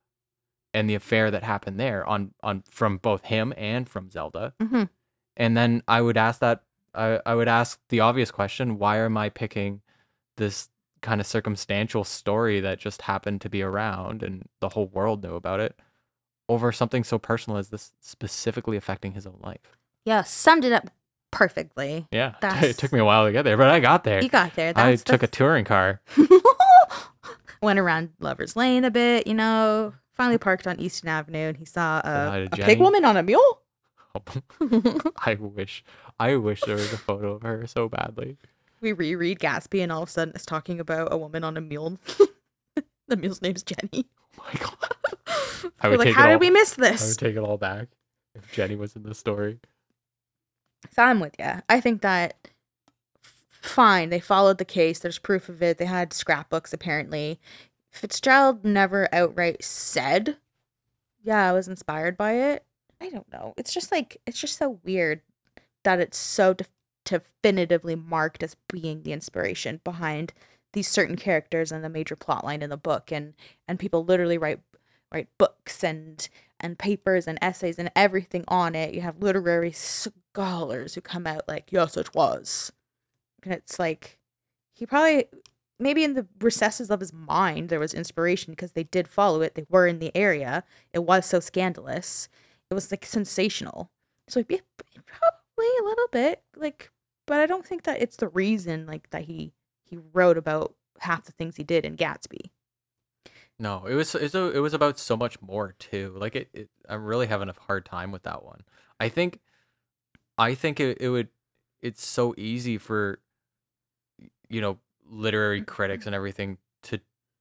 and the affair that happened there on on from both him and from Zelda. hmm And then I would ask that I, I would ask the obvious question, why am I picking this kind of circumstantial story that just happened to be around and the whole world knew about it over something so personal as this specifically affecting his own life? Yeah, summed it up perfectly. Yeah. That's- It took me a while to get there, but I got there. You got there. I That's took a touring car. went around Lover's Lane a bit, you know. Finally parked on Easton Avenue, and he saw a, a pig woman on a mule. I wish I wish there was a photo of her so badly. we reread Gatsby, and all of a sudden it's talking about a woman on a mule. the mule's name's Jenny. Oh my god. I We're would like, how did all, we miss this? I would take it all back if Jenny was in the story. So I'm with you. I think that f- fine. They followed the case. There's proof of it. They had scrapbooks apparently. Fitzgerald never outright said, "Yeah, I was inspired by it." I don't know. It's just like it's just so weird that it's so def- definitively marked as being the inspiration behind these certain characters and the major plot line in the book and and people literally write write books and and papers and essays and everything on it. You have literary scholars who come out like, yes, it was. And it's like, he probably, maybe in the recesses of his mind, there was inspiration because they did follow it. They were in the area. It was so scandalous. It was like sensational. So be probably a little bit like, but I don't think that it's the reason like that he he wrote about half the things he did in Gatsby. No, it was it was about so much more too. Like it, it, I'm really having a hard time with that one. I think, I think it, it would, it's so easy for, you know, literary critics and everything to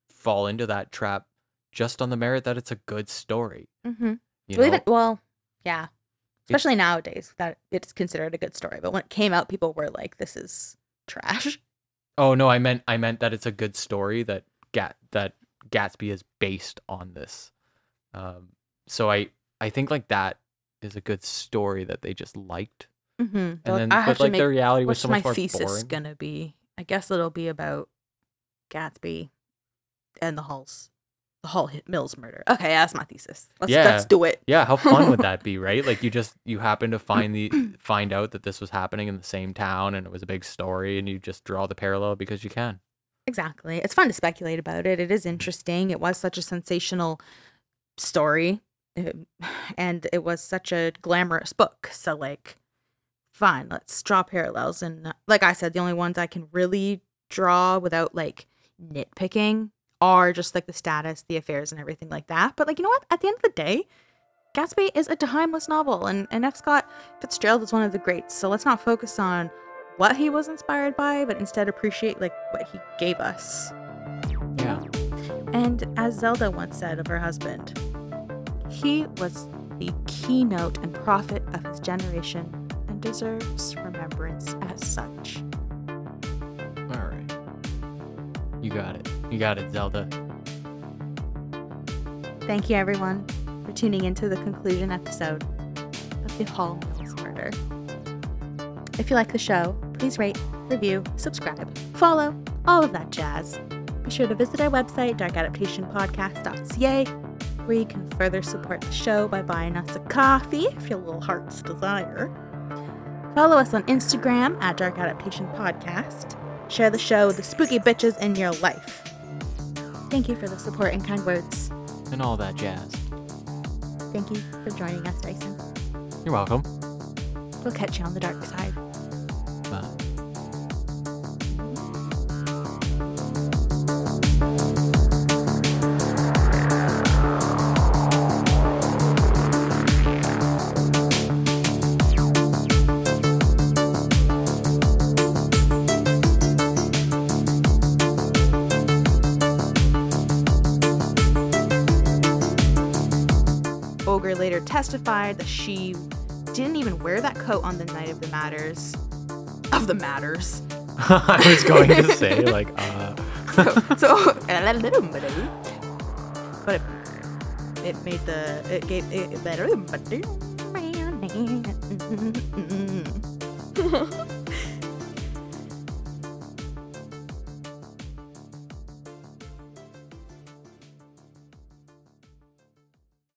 fall into that trap just on the merit that it's a good story. Mm-hmm. You Well, even, well, yeah. Especially nowadays that it's considered a good story. But when it came out, people were like, "This is trash." oh no, I meant I meant that it's a good story that Gat that Gatsby is based on this. Um, so I I think like that is a good story that they just liked, Mm-hmm. and then I but have to like make the reality was what's so my much more thesis boring. gonna be? I guess it'll be about Gatsby and the Halls, the Hall Mills murder. Okay, that's my thesis. Let's Yeah. let's do it. Yeah, how fun would that be, right? Like you just you happen to find the find out that this was happening in the same town and it was a big story and you just draw the parallel because you can. Exactly. It's fun to speculate about it. It is interesting. It was such a sensational story. Um, And it was such a glamorous book. So, like, fine, let's draw parallels. And, like I said, the only ones I can really draw without, like, nitpicking are just, like, the status, the affairs, and everything like that. But, like, you know what? At the end of the day, Gatsby is a timeless novel. And, and F. Scott Fitzgerald is one of the greats. So, let's not focus on what he was inspired by, but instead appreciate like what he gave us. Yeah. And as Zelda once said of her husband, he was the keynote and prophet of his generation and deserves remembrance as such. All right. You got it. You got it, Zelda. Thank you everyone for tuning into the conclusion episode of the Hall Mills murder. If you like the show, please rate, review, subscribe, follow, all of that jazz. Be sure to visit our website, darkadaptationpodcast.ca, where you can further support the show by buying us a coffee if your little heart's desire. Follow us on Instagram at Dark Adaptation Podcast. Share the show with the spooky bitches in your life. Thank you for the support and kind words. And all that jazz. Thank you for joining us, Dyson. You're welcome. We'll catch you on the dark side. Testified that she didn't even wear that coat on the night of the matters. Of the matters. I was going to say like uh so, but it, it made the it gave it better.